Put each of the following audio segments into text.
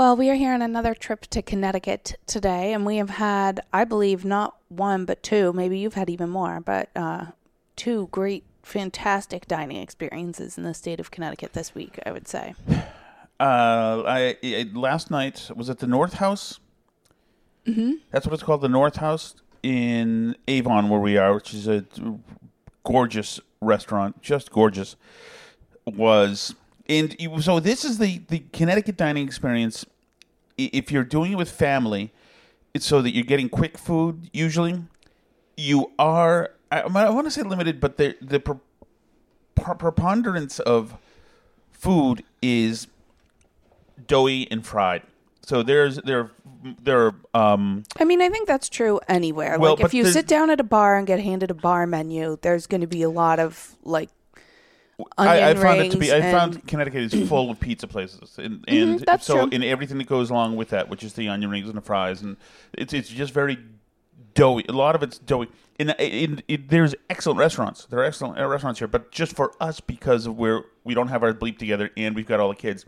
Well, we are here on another trip to Connecticut today, and we have had, I believe, not one but two. Maybe you've had even more, but uh, two great, fantastic dining experiences in the state of Connecticut this week. I would say. Uh, I, I last night was at the North House. Mm-hmm. That's what it's called, the North House in Avon, where we are, which is a gorgeous restaurant, just gorgeous. Was and you, so this is the the Connecticut dining experience. If you're doing it with family, it's so that you're getting quick food. Usually, you are. I, I want to say limited, but the the pre- pre- preponderance of food is doughy and fried. So there's there there um I mean, I think that's true anywhere. Well, like, if you sit down at a bar and get handed a bar menu, there's going to be a lot of like I, I found it to be. I and- Mm-hmm. found Connecticut is full of pizza places, and, and that's so true. in everything that goes along with that, which is the onion rings and the fries, and it's it's just very doughy. A lot of it's doughy. And in, in there's excellent restaurants. There are excellent uh, restaurants here, but just for us because of where we don't have our bleep together and we've got all the kids.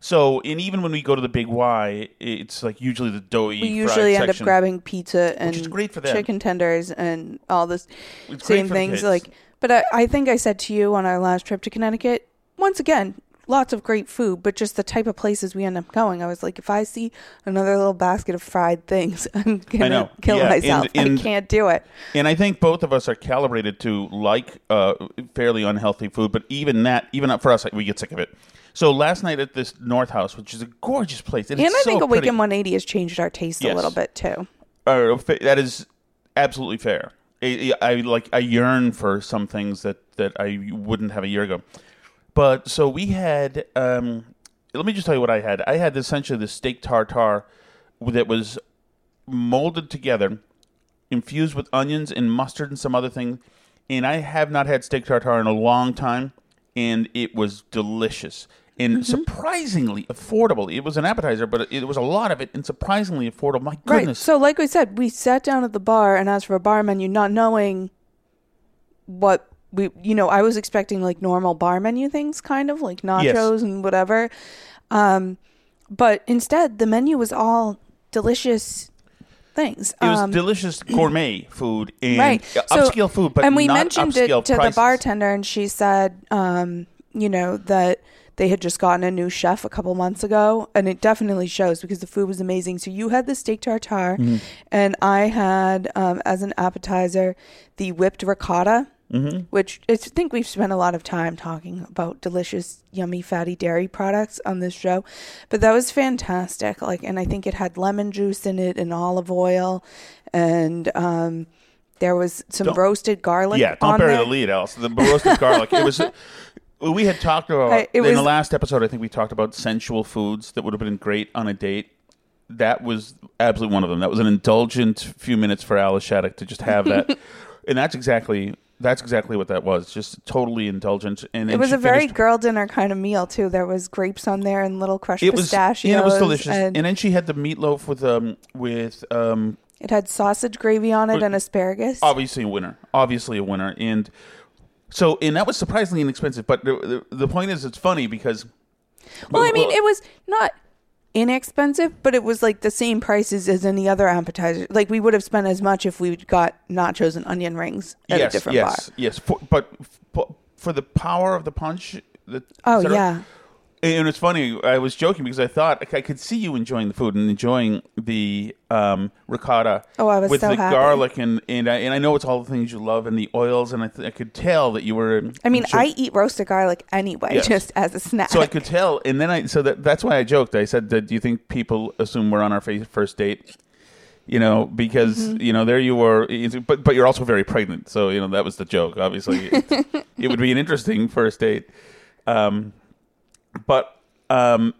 So, and even when we go to the Big Y, it's like usually the doughy. we usually end up grabbing pizza and great for them. chicken tenders and all this It's same things. Like, but I, I think I said to you on our last trip to Connecticut. Once again, lots of great food, but just the type of places we end up going. I was like, if I see another little basket of fried things, I'm gonna kill Yeah, myself. and- and- I can't do it. And I think both of us are calibrated to like uh, fairly unhealthy food, but even that, even up for us, we get sick of it. So last night at this North House, which is a gorgeous place, and, And I so think Awaken 180 has changed our taste Yes. a little bit too. uh, that is absolutely fair. I, like I yearn for some things that that I wouldn't have a year ago. But so we had. Um, let me just tell you what I had. I had essentially the steak tartare that was molded together, infused with onions and mustard and some other things. And I have not had steak tartare in a long time, and it was delicious and Mm-hmm. surprisingly affordable. It was an appetizer, but it was a lot of it and surprisingly affordable. My goodness. Right. So, like we said, we sat down at the bar and asked for a bar menu, not knowing what we, you know, I was expecting like normal bar menu things, kind of like nachos and whatever. Um, but instead, the menu was all delicious things. It was um, delicious gourmet food and right. uh, So- upscale food, but and we mentioned it to prices. the bartender, and she said, um, you know, that they had just gotten a new chef a couple months ago, and it definitely shows because the food was amazing. So you had the steak tartare, Mm-hmm. and I had um, as an appetizer the whipped ricotta. Mm-hmm. Which I think we've spent a lot of time talking about delicious, yummy, fatty dairy products on this show, but that was fantastic. Like, and I think it had lemon juice in it and olive oil, and um, there was some Don't- roasted garlic. Yeah, don't on bury there. the lead, Alice. The roasted garlic. It was. We had talked about I- it in was- the last episode. I think we talked about sensual foods that would have been great on a date. That was absolutely one of them. That was an indulgent few minutes for Alice Shattuck to just have that, and that's exactly that's exactly what that was. Just totally indulgent. And It was a very finished- girl dinner kind of meal too. There was grapes on there and little crushed It was pistachios. yeah, it was delicious. And, And, then she had the meatloaf with um with um it had sausage gravy on it But- and asparagus. obviously a winner. Obviously a winner. And so and that was surprisingly inexpensive. But the the, the point is, it's funny because well, I mean, it was not inexpensive, but it was like the same prices as any other appetizer. Like we would have spent as much if we got nachos and onion rings at yes, a different yes, bar. yes. For, but for, for the power of the punch. The, Oh yeah. And it's funny. I was joking because I thought I could see you enjoying the food and enjoying the um, ricotta. Oh, I was with so the happy. garlic and and I, and I know it's all the things you love and the oils and I, th- I could tell that you were. I mean, I eat roasted garlic anyway, Yes. just as a snack. so I could tell, and then I so that that's why I joked. I said, "Do you think people assume we're on our fa- first date?" You know, because Mm-hmm. you know there you were, but but you're also very pregnant, so you know that was the joke. Obviously, it, it would be an interesting first date. Um, but um,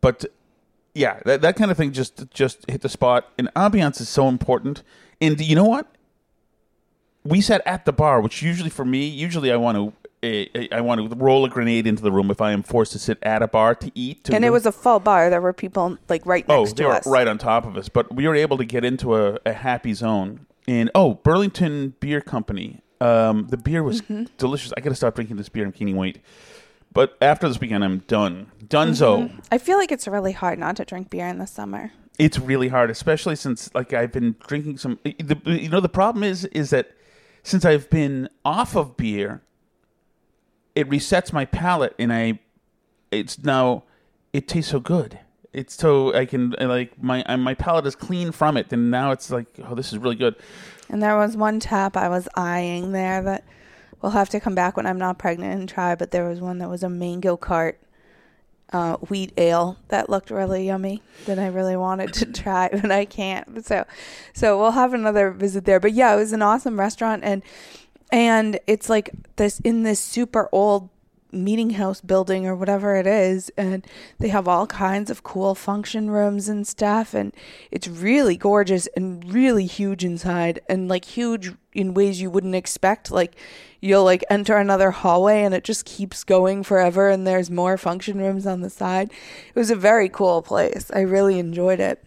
but yeah, that that kind of thing just just hit the spot. And ambiance is so important. And you know what? We sat at the bar, which usually for me, usually I want to. eh, I want to roll a grenade into the room if I am forced to sit at a bar to eat. To and it was a full bar. There were people like right oh, next they to us. right on top of us. But we were able to get into a, a happy zone. And oh, Burlington Beer Company. Um, the beer was Mm-hmm. delicious. I got to stop drinking this beer. I'm gaining weight. But after this weekend, I'm done. Dunzo. Mm-hmm. I feel like it's really hard not to drink beer in the summer. It's really hard, especially since like I've been drinking some. The, you know, the problem is is that since I've been off of beer, it resets my palate, and I, it's now, it tastes so good. It's so I can like my my palate is clean from it, and now it's like oh, this is really good. And there was one tap I was eyeing there that we'll have to come back when I'm not pregnant and try. But there was one that was a mango cart uh, wheat ale that looked really yummy that I really wanted to try, but I can't. So, so we'll have another visit there. But yeah, it was an awesome restaurant, and and it's like this in this super old meeting house building or whatever it is and they have all kinds of cool function rooms and stuff and it's really gorgeous and really huge inside and like huge in ways you wouldn't expect like you'll like enter another hallway and it just keeps going forever and there's more function rooms on the side it was a very cool place i really enjoyed it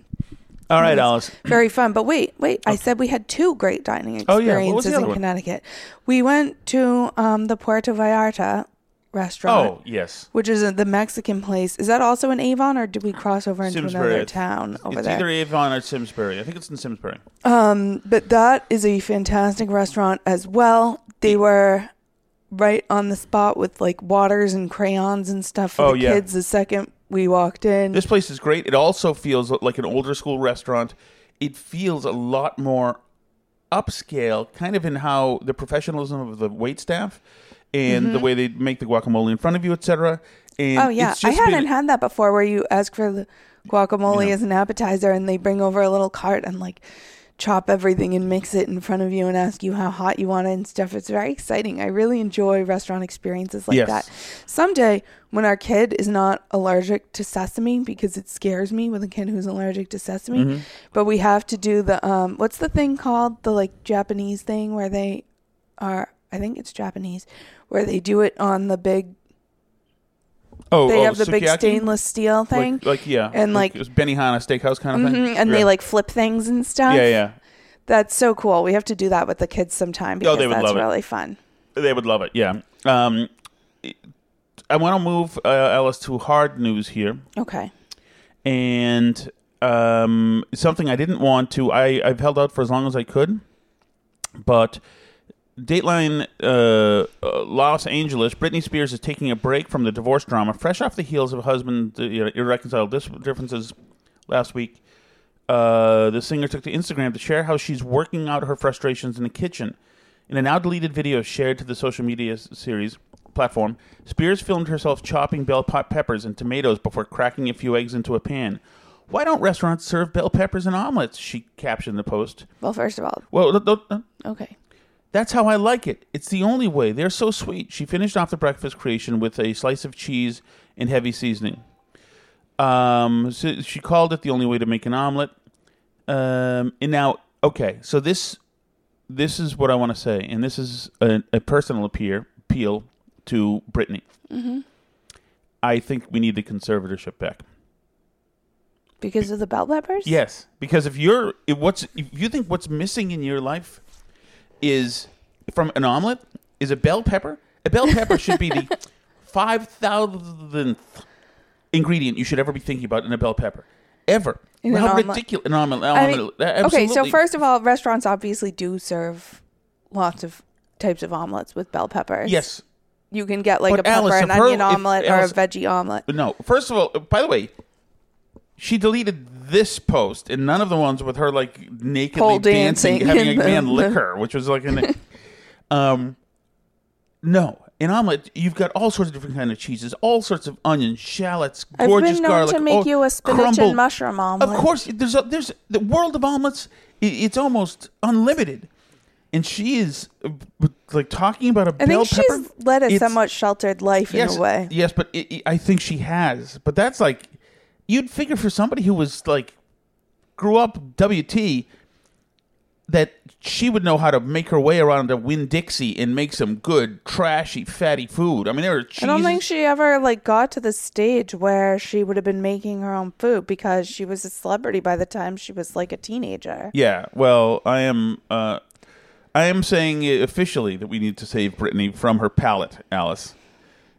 all right, Alice. Very fun. But wait, wait. I said we had two great dining experiences oh, yeah. in one? Connecticut. We went to um, the Puerto Vallarta restaurant. Oh, yes. Which is the Mexican place. Is that also in Avon, or did we cross over into Simsbury. another town over it's there? It's either Avon or Simsbury. I think it's in Simsbury. Um, but that is a fantastic restaurant as well. They were right on the spot with like waters and crayons and stuff for oh, the yeah. kids the second we walked in. This place is great. It also feels like an older school restaurant. It feels a lot more upscale, kind of in how the professionalism of the wait staff and mm-hmm. the way they make the guacamole in front of you, etc. And oh yeah, I hadn't been, had that before, where you ask for the guacamole as an appetizer, and they bring over a little cart and like chop everything and mix it in front of you and ask you how hot you want it and stuff. It's very exciting. I really enjoy restaurant experiences like yes. that. Someday, when our kid is not allergic to sesame, because it scares me with a kid who's allergic to sesame, mm-hmm. but we have to do the um, what's the thing called the like Japanese thing where they are. I think it's Japanese, where they do it on the big. Oh, they oh, have the sukiyaki? big stainless steel thing, like, like yeah, and like, Benihana Steakhouse kind of thing, and yeah. they like flip things and stuff. Yeah, yeah. That's so cool. We have to do that with the kids sometime because oh, they would that's love really it. fun. They would love it. Yeah. Um, I want to move uh, Alice to hard news here. Okay. And um, something I didn't want to. I I've held out for as long as I could, but Dateline uh, uh, Los Angeles, Britney Spears is taking a break from the divorce drama, fresh off the heels of a husband uh, irreconciled dis- differences last week. Uh, the singer took to Instagram to share how she's working out her frustrations in the kitchen. In a now deleted video shared to the social media series platform, Spears filmed herself chopping bell peppers and tomatoes before cracking a few eggs into a pan. Why don't restaurants serve bell peppers and omelets? She captioned the post. Well, first of all, well, okay. That's how I like it. It's the only way. They're so sweet. She finished off the breakfast creation with a slice of cheese and heavy seasoning. Um, so she called it the only way to make an omelet. Um, and now, okay, so this this is what I want to say, and this is a, a personal appeal appeal to Britney. Mm-hmm. I think we need the conservatorship back because of the bell peppers. Yes, because if you're if what's if you think what's missing in your life is from an omelet is a bell pepper. A bell pepper should be the five thousandth ingredient you should ever be thinking about in a bell pepper. Ever. In How ridiculous an omelet. I mean, okay, so first of all, restaurants obviously do serve lots of types of omelets with bell peppers. Yes. You can get like But a pepper Alice, and her- onion omelet Alice- or a veggie omelet. No. First of all, by the way, she deleted this post and none of the ones with her like nakedly Pole dancing, dancing having a man lick her, which was like an um no. An omelet, you've got all sorts of different kind of cheeses, all sorts of onions, shallots, gorgeous I've been known garlic. to make you a spinach crumbled. and mushroom omelet. Of course, there's a, there's the world of omelets. it's almost unlimited, and she is uh, like talking about a I bell think pepper. she's led a It's- somewhat sheltered life yes, in a way. Yes, but it, it- I think she has. But that's like you'd figure for somebody who was like grew up WT that she would know how to make her way around to Winn-Dixie and make some good trashy fatty food. I mean, there are cheeses. I don't think she ever like got to the stage where she would have been making her own food because she was a celebrity by the time she was like a teenager. Yeah, well, I am. Uh, I am saying officially that we need to save Britney from her palate, Alice.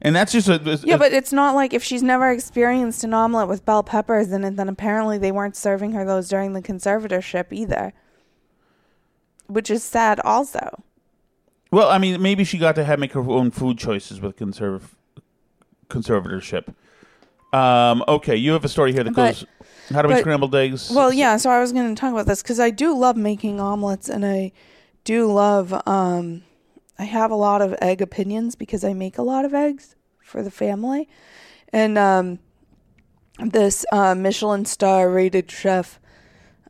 And that's just a, a Yeah, but it's not like if she's never experienced an omelet with bell peppers in it, then apparently they weren't serving her those during the conservatorship either. Which is sad also. well, I mean, maybe she got to have make her own food choices with conserv conservatorship. Um, okay, you have a story here that But- goes. How do make but- scrambled eggs? Well, yeah, so I was going to talk about this because I do love making omelets and I do love, um, I have a lot of egg opinions because I make a lot of eggs for the family. And um, this uh, Michelin star rated chef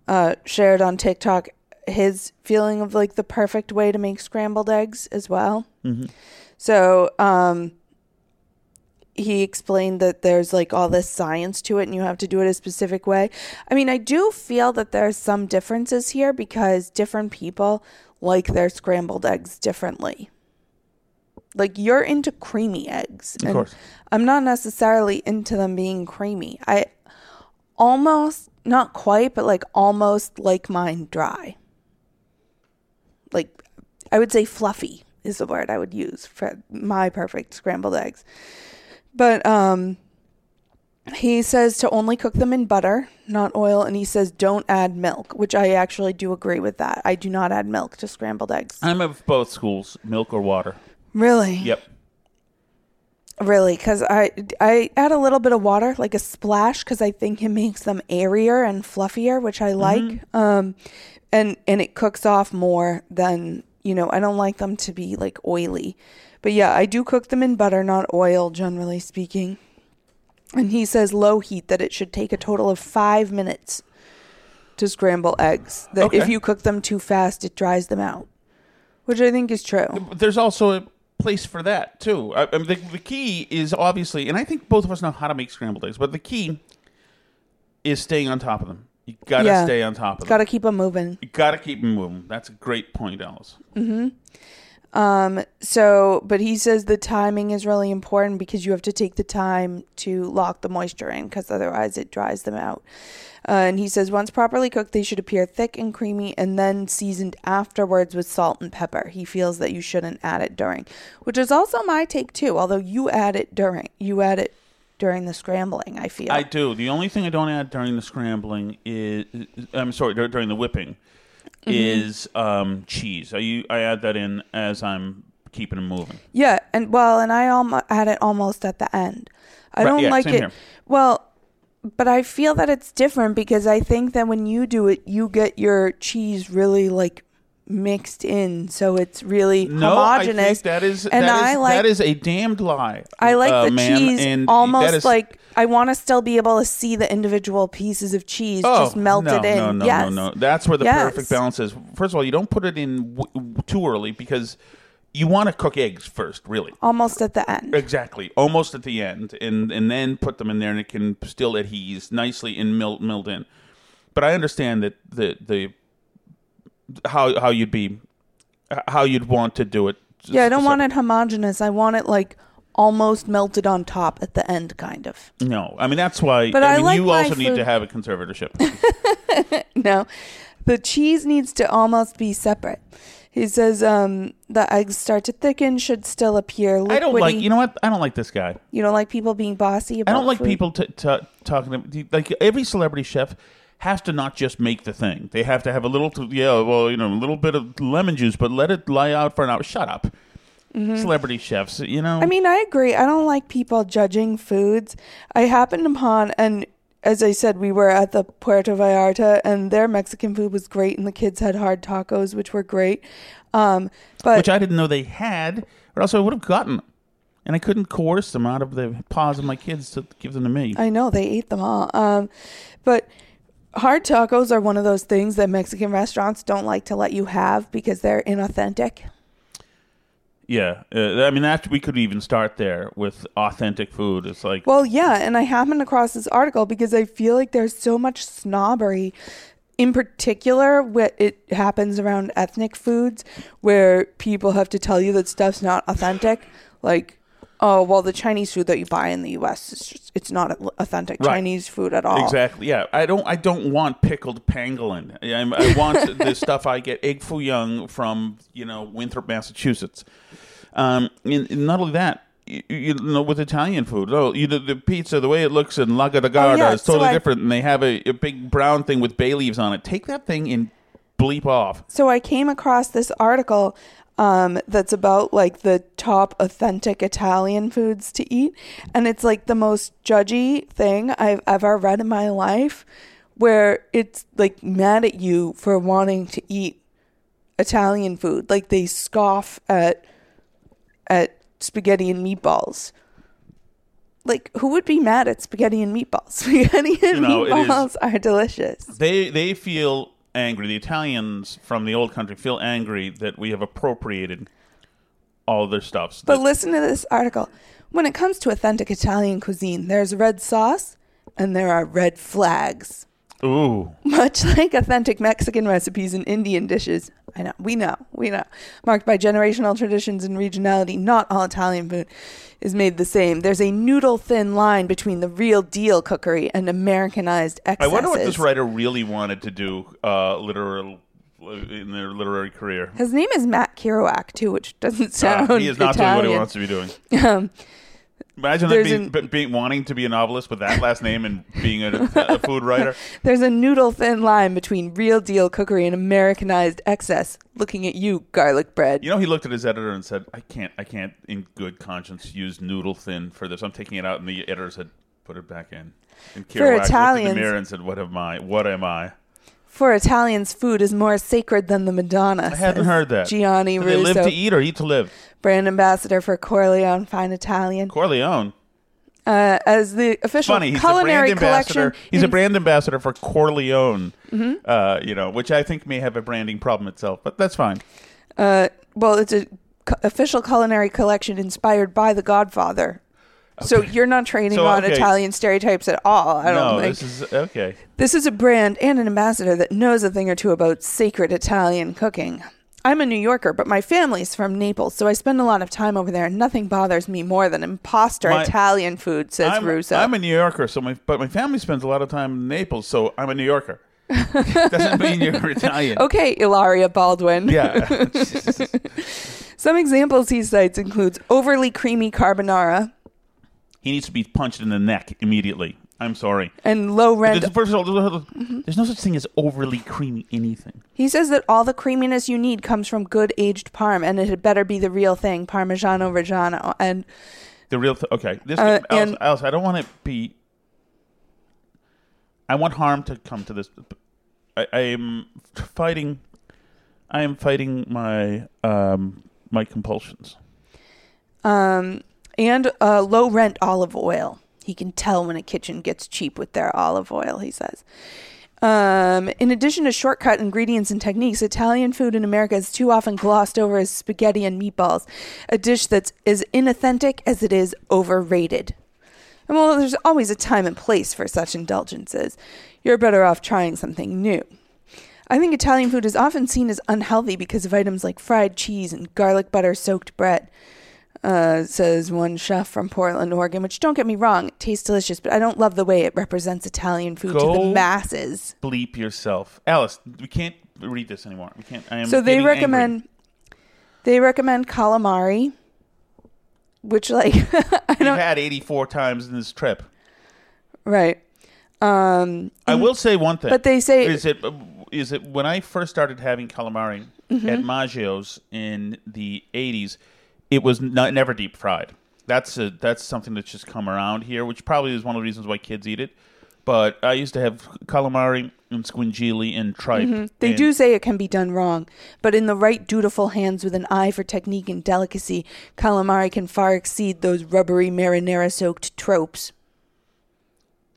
uh, shared on TikTok his feeling of like the perfect way to make scrambled eggs as well. Mhm. So, um, he explained that there's like all this science to it and you have to do it a specific way. I mean, I do feel that there's some differences here because different people like their scrambled eggs differently. Like you're into creamy eggs. Of and course. I'm not necessarily into them being creamy. I almost not quite, but like almost like mine dry. Like I would say fluffy is the word I would use for my perfect scrambled eggs. But um he says to only cook them in butter, not oil, and he says don't add milk, which I actually do agree with that. I do not add milk to scrambled eggs. I'm of both schools, milk or water. Really? Yep. Really, because I I add a little bit of water, like a splash, because I think it makes them airier and fluffier, which I like. Um, and and it cooks off more than you know. I don't like them to be like oily, but yeah, I do cook them in butter, not oil, generally speaking. And he says low heat that it should take a total of five minutes to scramble eggs. That if you cook them too fast, it dries them out, which I think is true. But there's also a place for that too. I, I mean, the, the key is obviously, and I think both of us know how to make scrambled eggs, but the key is staying on top of them. You gotta Yeah. stay on top of them. Got to keep them moving. You gotta keep them moving. That's a great point, Alice. Mm-hmm. Um, so, but he says the timing is really important because you have to take the time to lock the moisture in because otherwise it dries them out. Uh, and he says once properly cooked, they should appear thick and creamy and then seasoned afterwards with salt and pepper. He feels that you shouldn't add it during, which is also my take too, although you add it during. You add it during the scrambling, I feel. I do. The only thing I don't add during the scrambling is, I'm sorry, during the whipping, Mm-hmm. is um, cheese. I add that in as I'm keeping them moving. Yeah, and well, and I almo- add it almost at the end. I Right, don't yeah, like it. here. Well, but I feel that it's different because I think that when you do it, you get your cheese really like mixed in, so it's really No, I homogenous. think that is and that is, I like that is a damned lie. I like uh, the ma'am, cheese and almost is- like I want to still be able to see the individual pieces of cheese Oh, just melted no, in. No, no, yes. no, no. That's where the Yes. perfect balance is. First of all, you don't put it in w- too early because you want to cook eggs first, really. Almost at the end. Exactly, almost at the end, and and then put them in there, and it can still adhere nicely and melt milled in. But I understand that the the how how you'd be how you'd want to do it. Yeah, I don't want it homogenous. I want it like almost melted on top at the end, kind of. No, I mean that's why. But I, I mean, like you also need food- to have a conservatorship. No, the cheese needs to almost be separate. He says um, the eggs start to thicken, should still appear liquidy. I don't like. You know what? I don't like this guy. You don't like people being bossy I don't like food? people t- t- talking to like every celebrity chef has to not just make the thing. They have to have a little, t- yeah, well, you know, a little bit of lemon juice, but let it lie out for an hour. Shut up, celebrity chefs. You know, Mm-hmm. I mean, I agree. I don't like people judging foods. I happened upon, and as I said, we were at the Puerto Vallarta, and their Mexican food was great, and the kids had hard tacos, which were great. Um, but which I didn't know they had, or else I would have gotten them, and I couldn't coerce them out of the paws of my kids to give them to me. I know they ate them all. Um, but hard tacos are one of those things that Mexican restaurants don't like to let you have because they're inauthentic. yeah, uh, I mean that we could even start there with authentic food. It's like Well, yeah, and I happened across this article because I feel like there's so much snobbery. In particular, what it happens around ethnic foods, where people have to tell you that stuff's not authentic. Like, oh, well, the Chinese food that you buy in the U.S. is just, it's not authentic Right. Chinese food at all. Exactly. Yeah. I don't. I don't want pickled pangolin. I, I want the stuff I get egg foo young from you know Winthrop, Massachusetts. Um, and, and not only that, you, you know, with Italian food. Oh, you know, the pizza, the way it looks in La Garda Oh, yeah, is totally so I- different, and they have a, a big brown thing with bay leaves on it. Take that thing and bleep off. So I came across this article um, that's about like the top authentic Italian foods to eat, and it's like the most judgy thing I've ever read in my life, where it's like mad at you for wanting to eat Italian food. Like they scoff at at spaghetti and meatballs. Like who would be mad at spaghetti and meatballs? Spaghetti and know, it is- meatballs are delicious. They they feel angry. The Italians from the old country feel angry that we have appropriated all their stuffs. But That- listen to this article. When it comes to authentic Italian cuisine, there's red sauce and there are red flags. Ooh, Much like authentic Mexican recipes and Indian dishes, I know, we know, we know, marked by generational traditions and regionality, not all Italian food is made the same. There's a noodle thin line between the real deal cookery and Americanized excesses. I wonder what this writer really wanted to do, uh, literal in their literary career. His name is Matt Kerouac, too, which doesn't sound Uh, he is not Italian. doing what he wants to be doing. Um, Imagine that being, an- being wanting to be a novelist with that last name and being a, a food writer. There's a noodle thin line between real deal cookery and Americanized excess. Looking at you, garlic bread. You know, he looked at his editor and said, "I can't, I can't, in good conscience, use noodle thin for this. I'm taking it out." And the editor said, "Put it back in." And For Kerouac looked in the mirror and said, "What am I? What am I?" For Italians, food is more sacred than the Madonna. I hadn't heard that. Gianni Do they live to eat or eat to live? brand ambassador for Corleone Fine Italian. Corleone. Uh, as the official Funny, he's a culinary brand ambassador. collection. He's a in- brand ambassador for Corleone. Mm-hmm. Uh, you know, which I think may have a branding problem itself, but that's fine. Uh, well, it's a cu- official culinary collection inspired by The Godfather. So you're not training So, on okay. Italian stereotypes at all. I don't no, think. this is okay. This is a brand and an ambassador that knows a thing or two about sacred Italian cooking. I'm a New Yorker, but my family's from Naples, so I spend a lot of time over there, and nothing bothers me more than imposter My- Italian food, says I'm, Russo. I'm a New Yorker, so my but my family spends a lot of time in Naples, so I'm a New Yorker. Doesn't mean you're Italian. okay, Hilaria Baldwin. Yeah. Some examples he cites includes overly creamy carbonara he needs to be punched in the neck immediately. I'm sorry. and low rent. First of all, there's no such thing as overly creamy anything. He says that all the creaminess you need comes from good aged parm, and it had better be the real thing, Parmigiano Reggiano. And The real th- okay. This Uh, Alice, and- Alice, I don't want to be. I want harm to come to this. I, I am fighting. I am fighting my um my compulsions. um, and uh, low rent olive oil. He can tell when a kitchen gets cheap with their olive oil, he says. Um, in addition to shortcut ingredients and techniques, Italian food in America is too often glossed over as spaghetti and meatballs, a dish that's as inauthentic as it is overrated. And well, there's always a time and place for such indulgences. You're better off trying something new. I think Italian food is often seen as unhealthy because of items like fried cheese and garlic butter soaked bread uh, says one chef from Portland, Oregon, which don't get me wrong, it tastes delicious, but I don't love the way it represents Italian food to the masses. Bleep yourself, Alice. We can't read this anymore. We can't. I am. So they recommend angry. they recommend calamari, which like I We've don't had 84 times in this trip. right. Um I will say one thing. but they say is it is it when I first started having calamari Mm-hmm. at Maggio's in the 80s, it was not, never deep fried. That's a, that's something that's just come around here, which probably is one of the reasons why kids eat it. But I used to have calamari and scungilli and tripe. Mm-hmm. They and- do say it can be done wrong, but in the right dutiful hands with an eye for technique and delicacy, calamari can far exceed those rubbery marinara soaked tropes.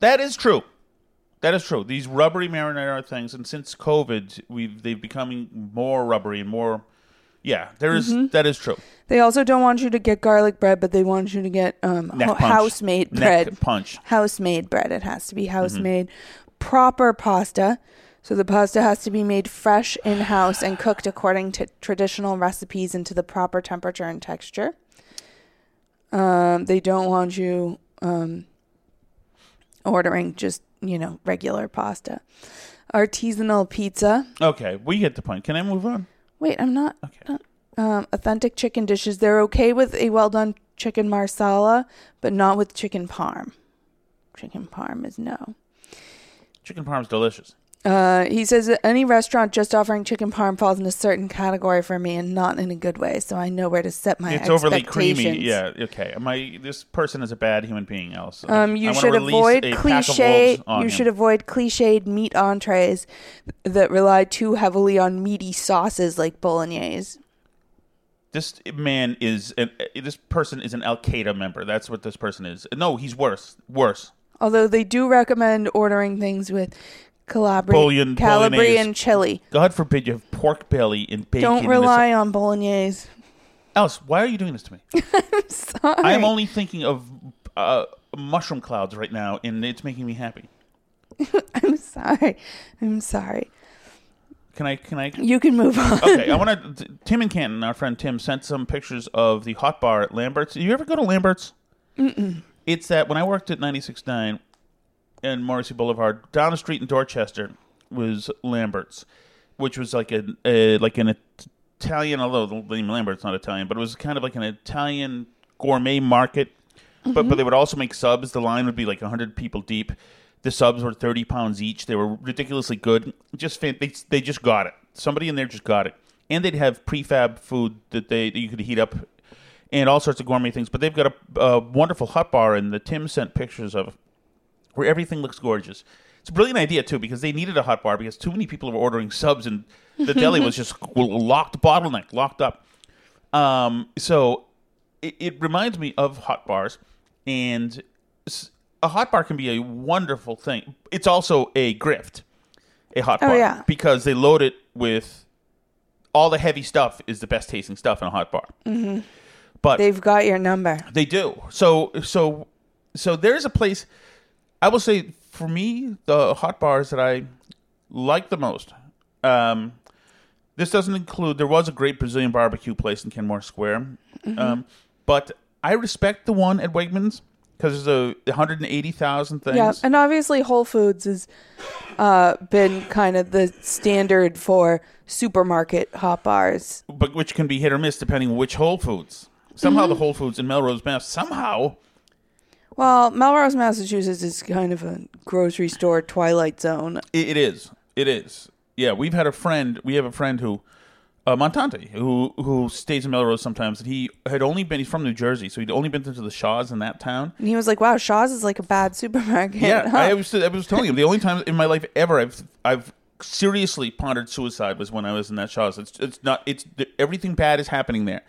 That is true. That is true. These rubbery marinara things, and since COVID, we've they've becoming more rubbery and more. Yeah, there is- Mm-hmm. that is true. They also don't want you to get garlic bread, but they want you to get um, Neck ho- punch. house made Neck bread. punch. House made bread. It has to be house Mm-hmm. made. Proper pasta. So the pasta has to be made fresh in house and cooked according to traditional recipes and to the proper temperature and texture. Um, they don't want you um, ordering just you know regular pasta. Artisanal pizza. Okay, we get the point. Can I move on? Wait, I'm not. Okay. Um, authentic chicken dishes. They're okay with a well done chicken marsala, but not with chicken parm. Chicken parm is no. Chicken parm's delicious. Uh, he says that any restaurant just offering chicken parm falls in a certain category for me and not in a good way. So I know where to set my It's overly creamy. Yeah. Okay. My this person is a bad human being. Else. Um, you I should avoid a pack of cliche. You him. should avoid cliched meat entrees that rely too heavily on meaty sauces like bolognese. This man is an, this person is an Al Qaeda member. That's what this person is. No, he's worse. Worse. Although they do recommend ordering things with Calabri- Bouillon- Calabrian bolognese. chili. God forbid you have pork belly and bacon. Don't rely on bolognese. Alice, why are you doing this to me? I'm Sorry. I am only thinking of uh, mushroom clouds right now, and it's making me happy. I'm sorry. I'm sorry. Can I? Can I? You can move on. Okay, I want to. Tim and Canton, our friend Tim, sent some pictures of the hot bar at Lambert's. You ever go to Lambert's? Mm-mm. It's that when I worked at 96.9 and Morrissey Boulevard, down the street in Dorchester was Lambert's, which was like a, a like an Italian, although the name Lambert's not Italian, but it was kind of like an Italian gourmet market. But but they would also make subs. The line would be like 100 people deep. The subs were 30 pounds each. They were ridiculously good. Just fan- they they just got it. Somebody in there just got it. And they'd have prefab food that they that you could heat up and all sorts of gourmet things. But they've got a, a wonderful hot bar, and the Tim sent pictures of where everything looks gorgeous. It's a brilliant idea too because they needed a hot bar because too many people were ordering subs and the deli was just locked, bottleneck, locked up. Um, so it, it reminds me of hot bars, and a hot bar can be a wonderful thing. It's also a grift, a hot Oh, bar, yeah. because they load it with all the heavy stuff is the best tasting stuff in a hot bar. Mm-hmm. But They've got your number. they do. So so so there's a place I will say for me the hot bars that I like the most. Um, this doesn't include. There was a great Brazilian barbecue place in Kenmore Square, um, but I respect the one at Wegmans because there's a 180,000 things. Yeah, and obviously Whole Foods has uh, been kind of the standard for supermarket hot bars. but which can be hit or miss depending which Whole Foods. Somehow Mm-hmm. the Whole Foods in Melrose, Mass. Somehow Well, Melrose, Massachusetts is kind of a grocery store twilight zone. It, it is. It is. Yeah, we've had a friend. We have a friend who, uh, Montante, who who stays in Melrose sometimes. And he had only been. He's from New Jersey, so he'd only been to the Shaws in that town. And he was like, "Wow, Shaw's is like a bad supermarket." Yeah, Huh. I was. I was telling him the only time in my life ever I've I've seriously pondered suicide was when I was in that Shaws. It's it's not. It's everything bad is happening there.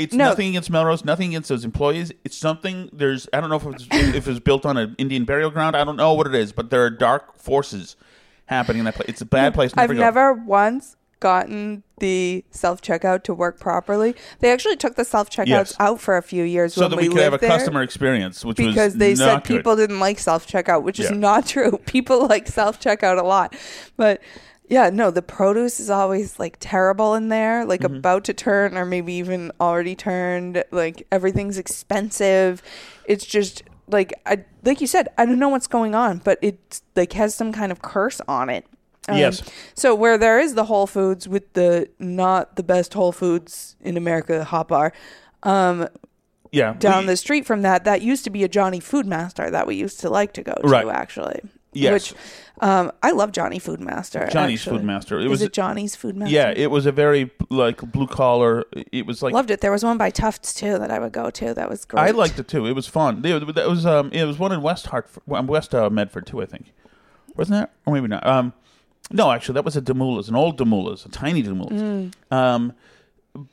It's No. nothing against Melrose, nothing against those employees. It's something. There's. I don't know if it's if it's built on an Indian burial ground. I don't know what it is, but there are dark forces happening in that place. It's a bad place. Never I've go. never once gotten the self checkout to work properly. They actually took the self checkouts Yes. out for a few years so that we, we could have a customer experience, which was because they said good. people didn't like self checkout, which is not true. People like self checkout a lot, but. Yeah, no, the produce is always like terrible in there, like Mm-hmm. about to turn or maybe even already turned. Like everything's expensive. It's just like I like you said, I don't know what's going on, but it like has some kind of curse on it. Um, Yes. So where there is the Whole Foods with the not the best Whole Foods in America hot bar, um, yeah, down we- the street from that, that used to be a Johnnie Foodmaster that we used to like to go to Right. actually. Yes. Which um, I love Johnnie Foodmaster. Johnnie's actually. Foodmaster. It Is was it Johnnie's Foodmaster? yeah, it was a very like blue collar. It was like Loved it. There was one by Tufts too that I would go to. That was great. I liked it too. It was fun. It, that was um, it was one in West Hartford, West uh, Medford too. I think wasn't that, or maybe not. Um, no, actually, that was a Demoulas, an old Demoulas, a tiny Demoulas. Um,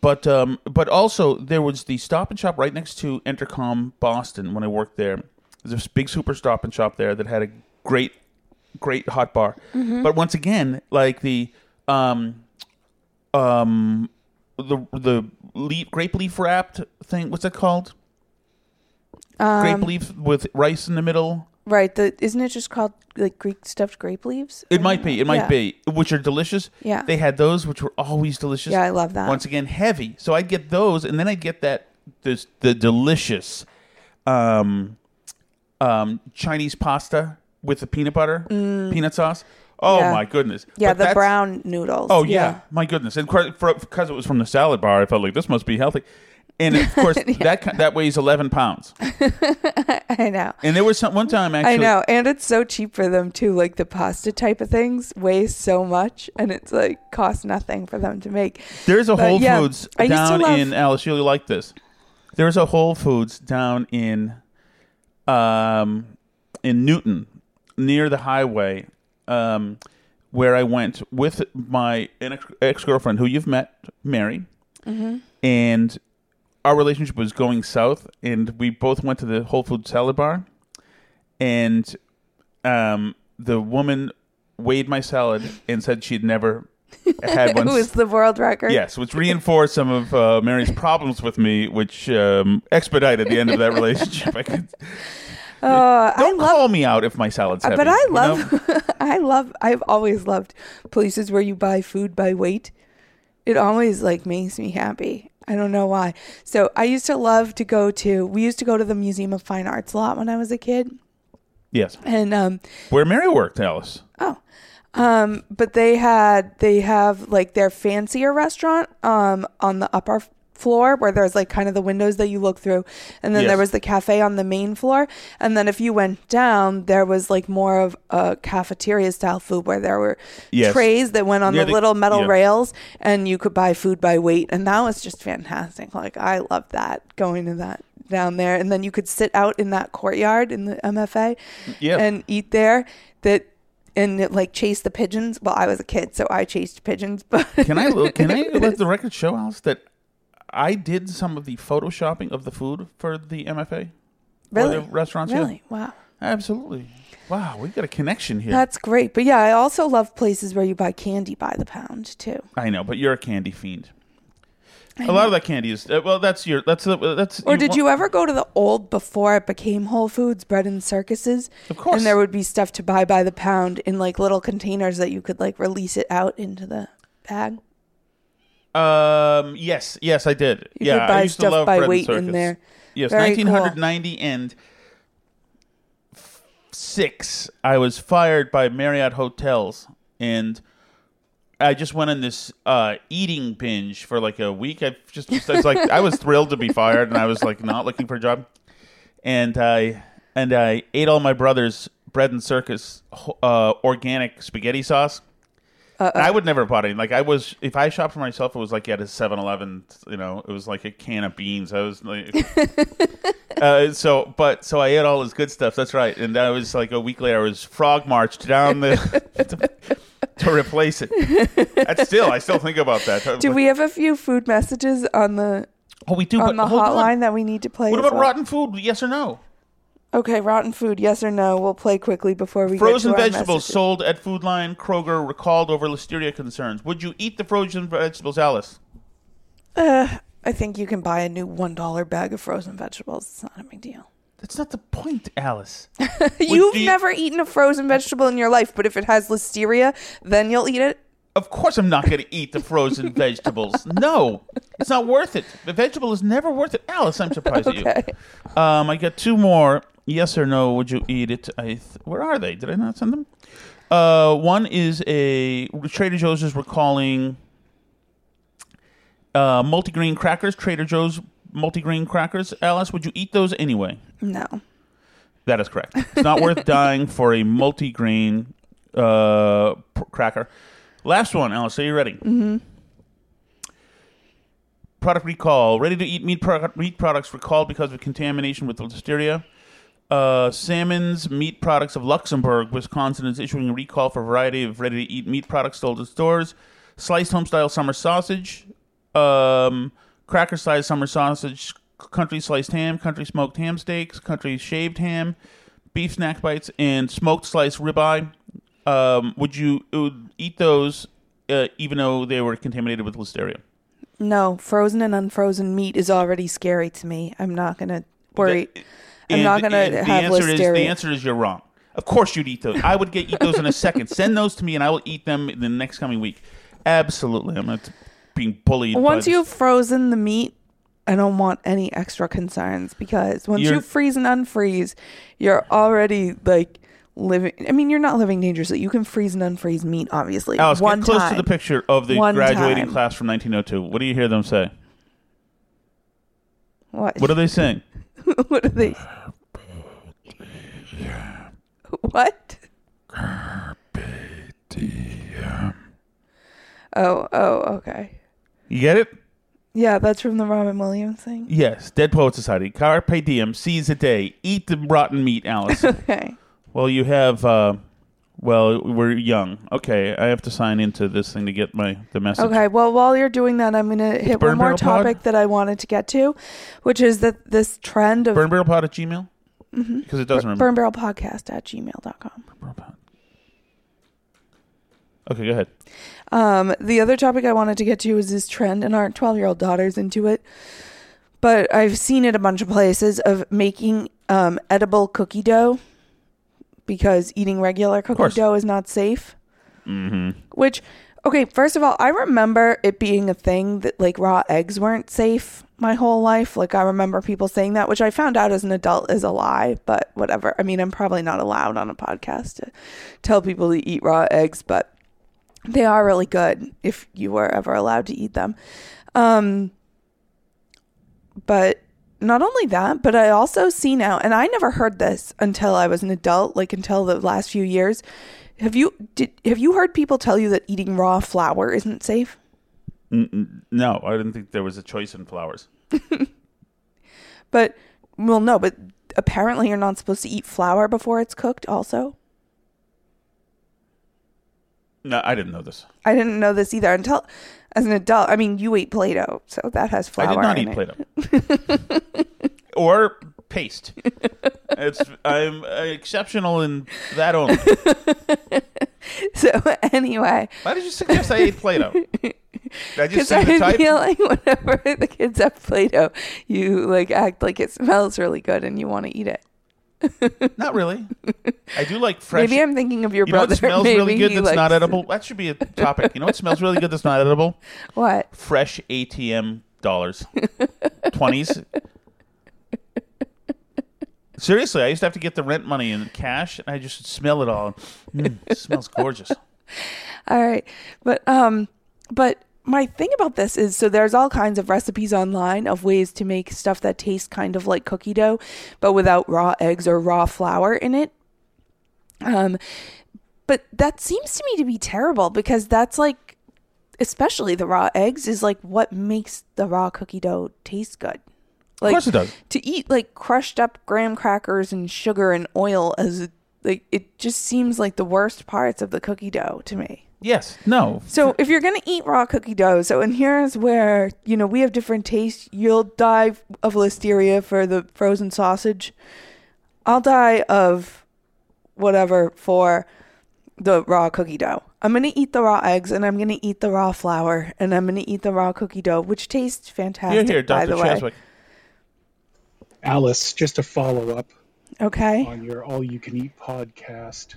but um, but also there was the Stop and Shop right next to Entercom Boston when I worked there. There's this big super Stop and Shop there that had a great, great hot bar. But once again, like the um, um, the the leaf, grape leaf wrapped thing. What's that called? grape Um, leaf with rice in the middle. right. The isn't it just called like Greek stuffed grape leaves? It might be. It might Yeah. be. Which are delicious. Yeah. They had those, which were always delicious. Yeah, I love that. Once again, heavy. So I'd get those, and then I'd get that this the delicious, um, um, Chinese pasta with the peanut butter, peanut sauce. Oh Mm. Yeah. my goodness. Yeah, But the that's- brown noodles. Oh yeah. my goodness! And because it was from the salad bar, I felt like this must be healthy. and of course that that weighs eleven pounds. I know. And there was some one time actually. I know, and it's so cheap for them too. Like the pasta type of things weighs so much, and it's like costs nothing for them to make. There's a But, Whole yeah, Foods I used to down love- in Alice. You'll like this. There's a Whole Foods down in, um, in Newton, near the highway, um, where I went with my ex girlfriend, who you've met, Mary, Mm-hmm. and our relationship was going south, and we both went to the Whole Foods salad bar, and um, the woman weighed my salad and said she'd never had one It was the world record. Yes, which reinforced some of uh, Mary's problems with me, which um, expedited the end of that relationship. I could, Oh, I don't love. call me out if my salad's heavy. But I you know? love, I love, I've always loved places where you buy food by weight. It always like makes me happy. I don't know why. So I used to love to go to. We used to go to the Museum of Fine Arts a lot when I was a kid, Yes, and um, where Mary worked, Alice. Oh. Um, but they had they have like their fancier restaurant um on the upper floor where there's like kind of the windows that you look through. And then Yes. there was the cafe on the main floor. And then if you went down there was like more of a cafeteria style food where there were Yes. trays that went on Near the, the- little metal yeah. rails and you could buy food by weight. And that was just fantastic. Like i loved that going to that down there. And then you could sit out in that courtyard in the mfa Yeah, and eat there. That and it, like chase the pigeons. Well i was a kid so i chased pigeons but can I can I let the record show, Alice, that I did some of the photoshopping of the food for the MFA, really the restaurants. yeah. really wow absolutely. Wow, we got a connection here. that's great but yeah i also love places where you buy candy by the pound too I know, but you're a candy fiend. A lot of that candy is uh, well. That's your. That's uh, that's. or did you ever go to the old before it became Whole Foods, bread and circuses? Of course. And there would be stuff to buy by the pound in like little containers that you could like release it out into the bag. Um. Yes. Yes, I did. You yeah, could buy I used stuff to love by bread weight and in circus. there. Yes, Very 1990 and f- six. I was fired by Marriott Hotels, and I just went on this uh, eating binge for like a week. I just, just I was like, I was thrilled to be fired, and I was like not looking for a job, and I and I ate all my brother's bread and circus uh, organic spaghetti sauce. And I would never have bought any. Like I was, if I shopped for myself, it was like at a 7-Eleven. You know, it was like a can of beans. I was like, uh, so, but so I ate all this good stuff. That's right. And I was like a week later, I was frog marched down the to, to replace it. That's still, I still think about that. Do we have a few food messages on the Oh, we do. on but the hotline on. that we need to play? What about well? rotten food? Yes or no? Okay, rotten food, yes or no? We'll play quickly before we Frozen get to vegetables messages. sold at Food Lion Kroger recalled over listeria concerns. Would you eat the frozen vegetables, Alice? Uh, I think you can buy a new one dollar bag of frozen vegetables. It's not a big deal. That's not the point, Alice. You've you- never eaten a frozen vegetable in your life, but if it has listeria, then you'll eat it. Of course, I'm not going to eat the frozen vegetables. No, it's not worth it. The vegetable is never worth it. Alice, I'm surprised Okay. at you. Um, I got two more. Yes or no? Would you eat it? I th- where are they? Did I not send them? Uh, one is a Trader Joe's is recalling uh, multigrain crackers. Trader Joe's multigrain crackers. Alice, would you eat those anyway? No. That is correct. It's not worth dying for a multigrain uh, pr- cracker. Last one, Alice. Are you ready? Mm-hmm. Product recall: ready-to-eat meat product, meat products recalled because of contamination with listeria. Uh, Salmon's meat products of Luxemburg, Wisconsin, is issuing a recall for a variety of ready-to-eat meat products sold in stores. Sliced home-style summer sausage, um, cracker-sized summer sausage, country sliced ham, country smoked ham steaks, country shaved ham, beef snack bites, and smoked sliced ribeye. Um, would you uh, eat those uh, even though they were contaminated with listeria? No, frozen and unfrozen meat is already scary to me. I'm not going to worry. I'm And not the- going to the have answer is the answer is you're wrong. Of course you'd eat those. I would get eat those in a second. Send those to me and I will eat them in the next coming week. Absolutely. I'm not being bullied. once you've frozen the meat, I don't want any extra concerns because once You're- you freeze and unfreeze, you're already like living. I mean, you're not living dangerously. You can freeze and unfreeze meat, obviously. Alice, one get close time. to the picture of the One graduating time. class from 1902. What do you hear them say? What? What are they saying? what are they? What? Oh, oh, okay. You get it? Yeah, that's from the Robin Williams thing. Yes. Dead Poet Society. Carpe diem. Seize the day. Eat the rotten meat, Alice. Okay. well, you have. Uh, well, we're young. Okay, I have to sign into this thing to get my the message. Okay. Well, while you're doing that, I'm gonna hit Burn one more Barrel Pod? topic that I wanted to get to, which is that this trend of Burn Barrel Pod at Gmail? Mm-hmm. Because it doesn't remember. burn barrel podcast at gmail.com. Okay, go ahead. Um, the other topic I wanted to get to is this trend, and our 12 year old daughter's into it. But I've seen it a bunch of places of making um, edible cookie dough because eating regular cookie dough is not safe. Mm-hmm. Which, okay, first of all, I remember it being a thing that like raw eggs weren't safe my whole life. Like I remember people saying that, which I found out as an adult is a lie, but whatever. I mean, I'm probably not allowed on a podcast to tell people to eat raw eggs, but they are really good if you were ever allowed to eat them. Um, but not only that, but I also see now, and I never heard this until I was an adult, like until the last few years. Have you did have you heard people tell you that eating raw flour isn't safe? N- no, I didn't think there was a choice in flowers. But well, no, but apparently you're not supposed to eat flour before it's cooked. Also, No, I didn't know this. I didn't know this either until as an adult. I mean, you ate Play-Doh, so that has flour. I did not eat it. Play-Doh or paste. It's I'm exceptional in that only. So anyway, Why did you suggest I ate Play-Doh? I because just say the I type? feel like whenever the kids have Play-Doh, you like act like it smells really good and you want to eat it. Not really. I do like fresh. Maybe I'm thinking of your you know brother. what smells Maybe really good that's not edible? That should be a topic. You know what smells really good that's not edible? What? Fresh ATM dollars. 20s. Seriously, I used to have to get the rent money in cash, and I just smell it all. Mm, it smells gorgeous. All right. But um but my thing about this is so there's all kinds of recipes online of ways to make stuff that tastes kind of like cookie dough but without raw eggs or raw flour in it. Um but that seems to me to be terrible because that's like especially the raw eggs is like what makes the raw cookie dough taste good. Like, of course it does. to eat like crushed up graham crackers and sugar and oil as a, like it just seems like the worst parts of the cookie dough to me. Yes. No. So if you're gonna eat raw cookie dough, so and here's where you know we have different tastes. You'll die of listeria for the frozen sausage. I'll die of whatever for the raw cookie dough. I'm gonna eat the raw eggs and I'm gonna eat the raw flour and I'm gonna eat the raw cookie dough, which tastes Here, fantastic. here, by Dr. the way, Alice, just a follow up okay. on your all you can eat podcast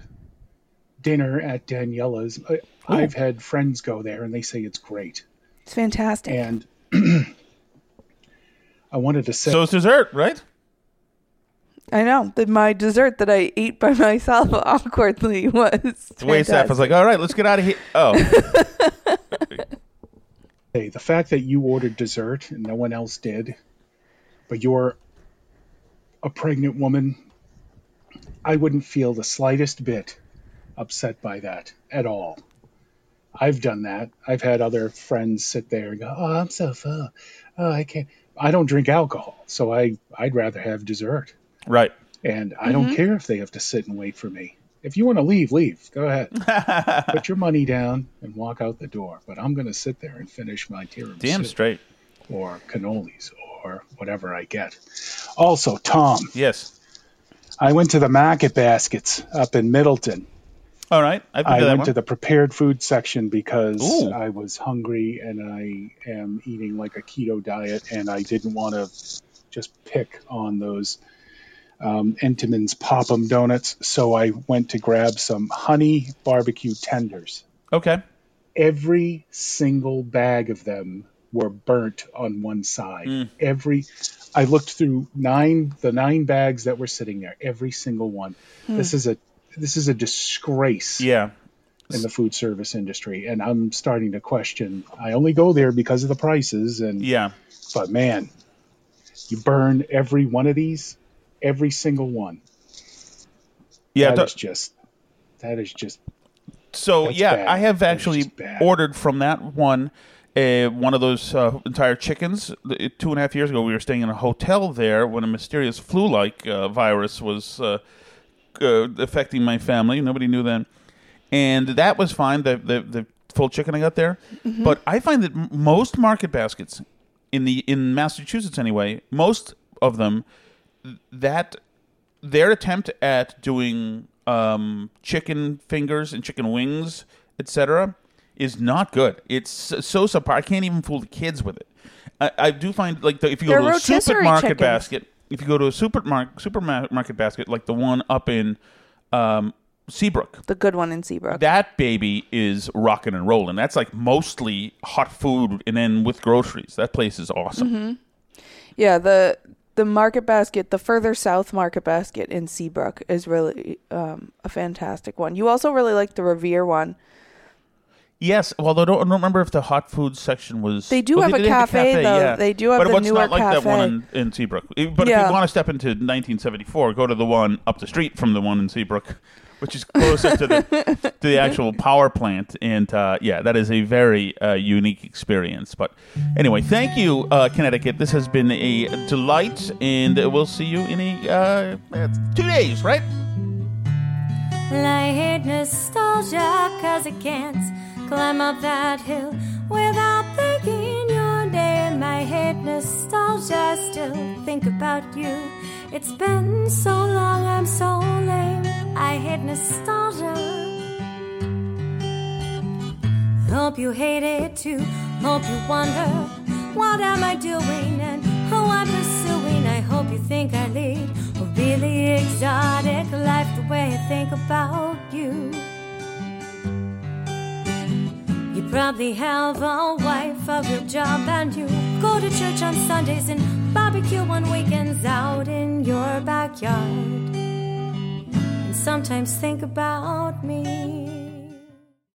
dinner at Daniela's. I, I've had friends go there and they say it's great. It's fantastic. And I wanted to say So it's dessert, right? I know that my dessert that I ate by myself awkwardly was. The way staff was like, all right, let's get out of here. Oh, hey, the fact that you ordered dessert and no one else did, but you're a pregnant woman, I wouldn't feel the slightest bit upset by that at all. I've done that. I've had other friends sit there and go, "Oh, I'm so full. Oh, I can't." I don't drink alcohol, so I I'd rather have dessert. right. And I don't mm-hmm. care if they have to sit and wait for me. If you want to leave, leave. Go ahead. Put your money down and walk out the door. But I'm going to sit there and finish my tiramisu Damn straight. or cannolis or whatever I get. Also, Tom, Yes. I went to the Market Baskets up in Middleton. All right. I've been I to that went one. to the prepared food section because Ooh. I was hungry and I am eating like a keto diet and I didn't want to just pick on those um, Entenmann's Pop'em donuts. So I went to grab some honey barbecue tenders. okay. Every single bag of them were burnt on one side. Mm. Every I looked through nine the nine bags that were sitting there. Every single one. This is a this is a disgrace Yeah. in the food service industry, and I'm starting to question. I only go there because of the prices, and Yeah. but man, You burn every one of these, every single one. Yeah, that th- is just that is just so yeah, bad. I have actually ordered from that one. Uh, one of those uh, entire chickens. Two and a half years ago, we were staying in a hotel there when a mysterious flu-like uh, virus was uh, uh, affecting my family. Nobody knew then, and that was fine. The the, the full chicken I got there, but I find that m- most market baskets in the in Massachusetts anyway, most of them that their attempt at doing um, chicken fingers and chicken wings, etc., is not good. It's so subpar. I can't even fool the kids with it. I, I do find like the, if you go to a supermarket chickens. basket, if you go to a supermarket supermarket basket like the one up in um, Seabrook, The good one in Seabrook. that baby is rocking and rolling. That's like mostly hot food and then with groceries. That place is awesome. Mm-hmm. Yeah, the the market basket, the further south market basket in Seabrook is really um, a fantastic one. You also really like the Revere one. Yes, although I don't, I don't remember if the hot food section was. They do well, have a did cafe, though. Yeah. They do have but the it's not Newark like that one in, in Seabrook. But if you want to step into 1974, go to the one up the street from the one in Seabrook, which is closer to the to the actual power plant. And uh, yeah, that is a very uh, unique experience. But anyway, thank you, uh, Connecticut. This has been a delight, and we'll see you in a uh, two days, right? I hate nostalgia cause I can't climb up that hill without thinking your name. I hate nostalgia, still think about you. It's been so long, I'm so lame. I hate nostalgia. Hope you hate it too. Hope you wonder what am I doing and who I'm pursuing. I hope you think I lead a really exotic life the way I think about you. You probably have a wife, a real job, and you go to church on Sundays and barbecue on weekends out in your backyard. And sometimes think about me.